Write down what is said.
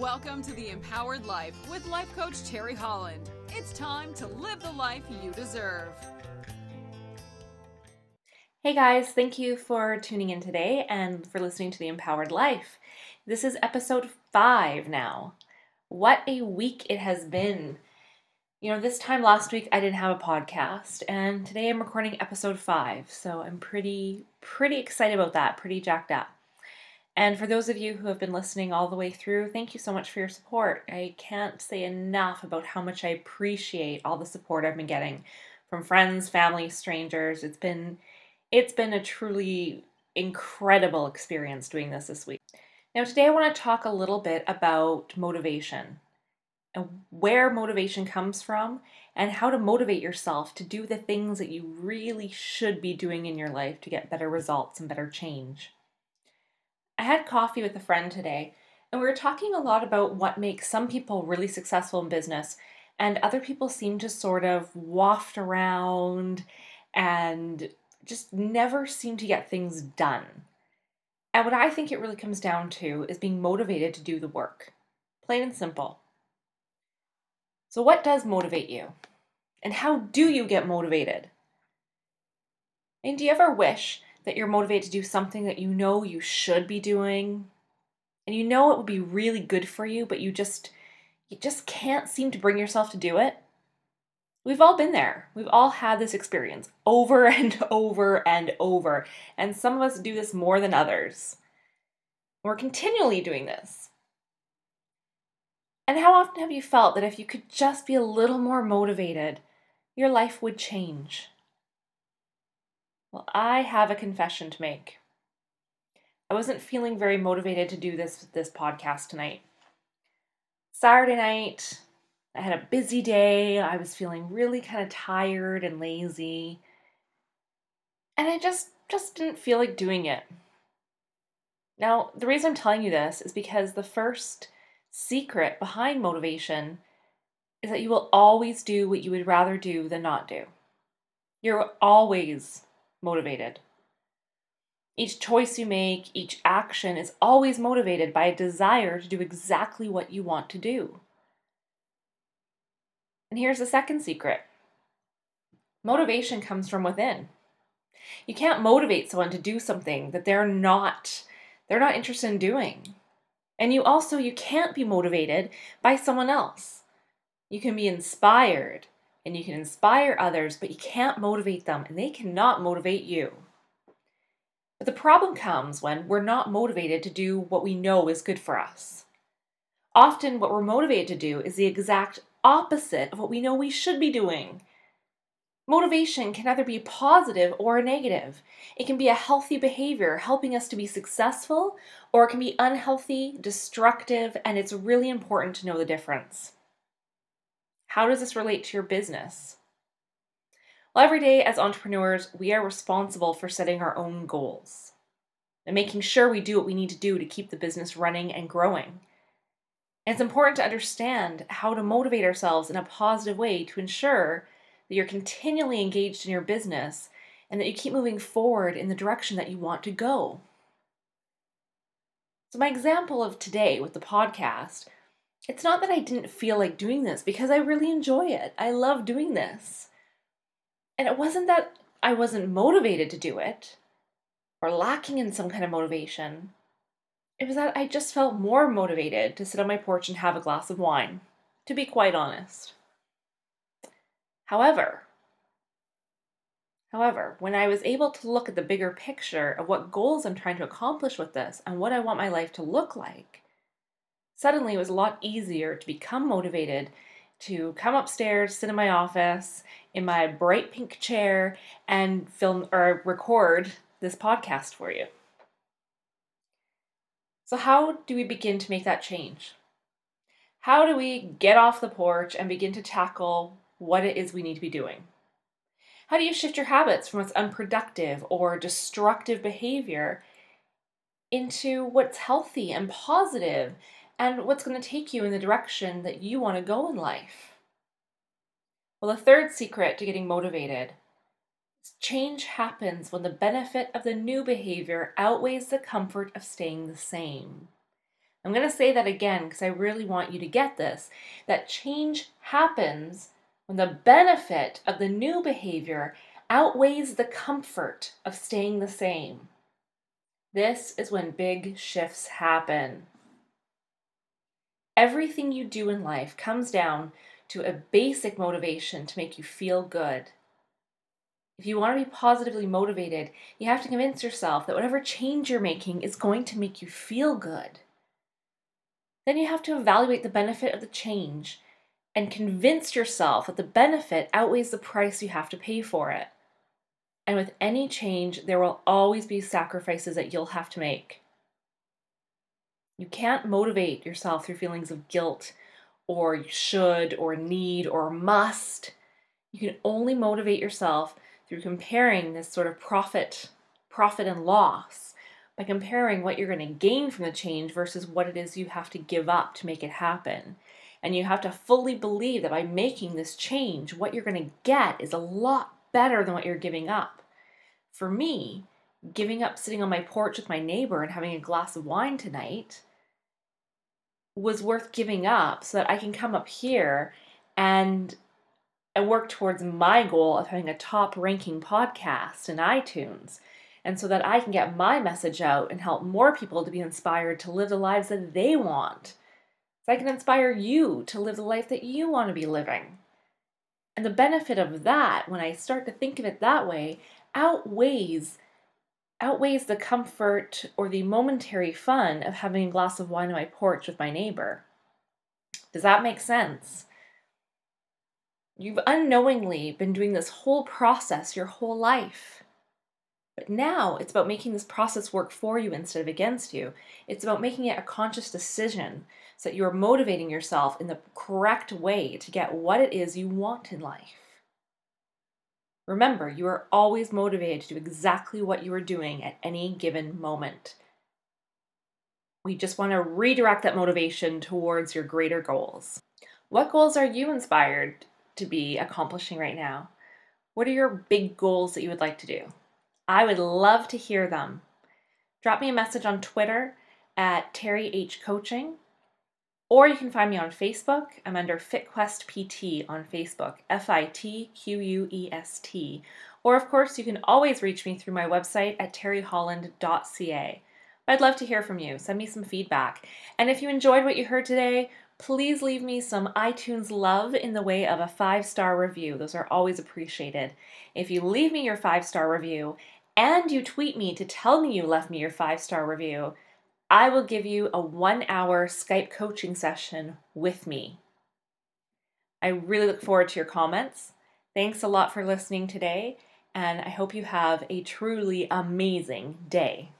Welcome to the Empowered Life with life coach Terry Holland. It's time to live the life you deserve. Hey guys, thank you for tuning in today and for listening to the Empowered Life. This is episode five now. What a week it has been. You know, this time last week I didn't have a podcast, and today I'm recording episode five, so I'm pretty, pretty excited about that, pretty jacked up. And for those of you who have been listening all the way through, thank you so much for your support. I can't say enough about how much I appreciate all the support I've been getting from friends, family, strangers. It's been it's been a truly incredible experience doing this this week. Now today I want to talk a little bit about motivation and where motivation comes from and how to motivate yourself to do the things that you really should be doing in your life to get better results and better change. I had coffee with a friend today, and we were talking a lot about what makes some people really successful in business, and other people seem to sort of waft around and just never seem to get things done. And what I think it really comes down to is being motivated to do the work. Plain and simple. So, what does motivate you? And how do you get motivated? And do you ever wish that you're motivated to do something that you know you should be doing. And you know it would be really good for you but you just you just can't seem to bring yourself to do it. We've all been there. We've all had this experience over and over and over. And some of us do this more than others. We're continually doing this. And how often have you felt that if you could just be a little more motivated your life would change well, I have a confession to make. I wasn't feeling very motivated to do this this podcast tonight. Saturday night, I had a busy day. I was feeling really kind of tired and lazy. And I just just didn't feel like doing it. Now, the reason I'm telling you this is because the first secret behind motivation is that you will always do what you would rather do than not do. You're always motivated. Each choice you make, each action is always motivated by a desire to do exactly what you want to do. And here's the second secret motivation comes from within. You can't motivate someone to do something that they're not they're not interested in doing. And you also you can't be motivated by someone else. You can be inspired and you can inspire others, but you can't motivate them and they cannot motivate you. But the problem comes when we're not motivated to do what we know is good for us. Often, what we're motivated to do is the exact opposite of what we know we should be doing. Motivation can either be positive or negative. It can be a healthy behavior helping us to be successful, or it can be unhealthy, destructive, and it's really important to know the difference. How does this relate to your business? Well, every day as entrepreneurs, we are responsible for setting our own goals and making sure we do what we need to do to keep the business running and growing. It's important to understand how to motivate ourselves in a positive way to ensure that you're continually engaged in your business and that you keep moving forward in the direction that you want to go. So, my example of today with the podcast it's not that I didn't feel like doing this because I really enjoy it. I love doing this. And it wasn't that I wasn't motivated to do it or lacking in some kind of motivation. It was that I just felt more motivated to sit on my porch and have a glass of wine, to be quite honest. However, However, when I was able to look at the bigger picture of what goals I'm trying to accomplish with this and what I want my life to look like, suddenly it was a lot easier to become motivated to come upstairs, sit in my office in my bright pink chair, and film or record this podcast for you. So, how do we begin to make that change? How do we get off the porch and begin to tackle what it is we need to be doing? How do you shift your habits from what's unproductive or destructive behavior into what's healthy and positive and what's going to take you in the direction that you want to go in life. Well, the third secret to getting motivated is change happens when the benefit of the new behavior outweighs the comfort of staying the same. I'm going to say that again because I really want you to get this that change happens when the benefit of the new behavior outweighs the comfort of staying the same. This is when big shifts happen. Everything you do in life comes down to a basic motivation to make you feel good. If you want to be positively motivated, you have to convince yourself that whatever change you're making is going to make you feel good. Then you have to evaluate the benefit of the change and convince yourself that the benefit outweighs the price you have to pay for it. And with any change, there will always be sacrifices that you'll have to make. You can't motivate yourself through feelings of guilt or should or need or must. You can only motivate yourself through comparing this sort of profit profit and loss by comparing what you're going to gain from the change versus what it is you have to give up to make it happen. And you have to fully believe that by making this change, what you're going to get is a lot better than what you're giving up. For me, giving up sitting on my porch with my neighbor and having a glass of wine tonight was worth giving up so that I can come up here and and work towards my goal of having a top ranking podcast in iTunes. And so that I can get my message out and help more people to be inspired to live the lives that they want. So I can inspire you to live the life that you want to be living. And the benefit of that, when I start to think of it that way, outweighs outweighs the comfort or the momentary fun of having a glass of wine on my porch with my neighbor. Does that make sense? You've unknowingly been doing this whole process your whole life. But now it's about making this process work for you instead of against you. It's about making it a conscious decision so that you are motivating yourself in the correct way to get what it is you want in life. Remember, you are always motivated to do exactly what you are doing at any given moment. We just want to redirect that motivation towards your greater goals. What goals are you inspired to be accomplishing right now? What are your big goals that you would like to do? I would love to hear them. Drop me a message on Twitter at Terry H Coaching or you can find me on Facebook. I'm under FitQuest PT on Facebook, F I T Q U E S T. Or, of course, you can always reach me through my website at terryholland.ca. I'd love to hear from you. Send me some feedback. And if you enjoyed what you heard today, please leave me some iTunes love in the way of a five star review. Those are always appreciated. If you leave me your five star review and you tweet me to tell me you left me your five star review, I will give you a one hour Skype coaching session with me. I really look forward to your comments. Thanks a lot for listening today, and I hope you have a truly amazing day.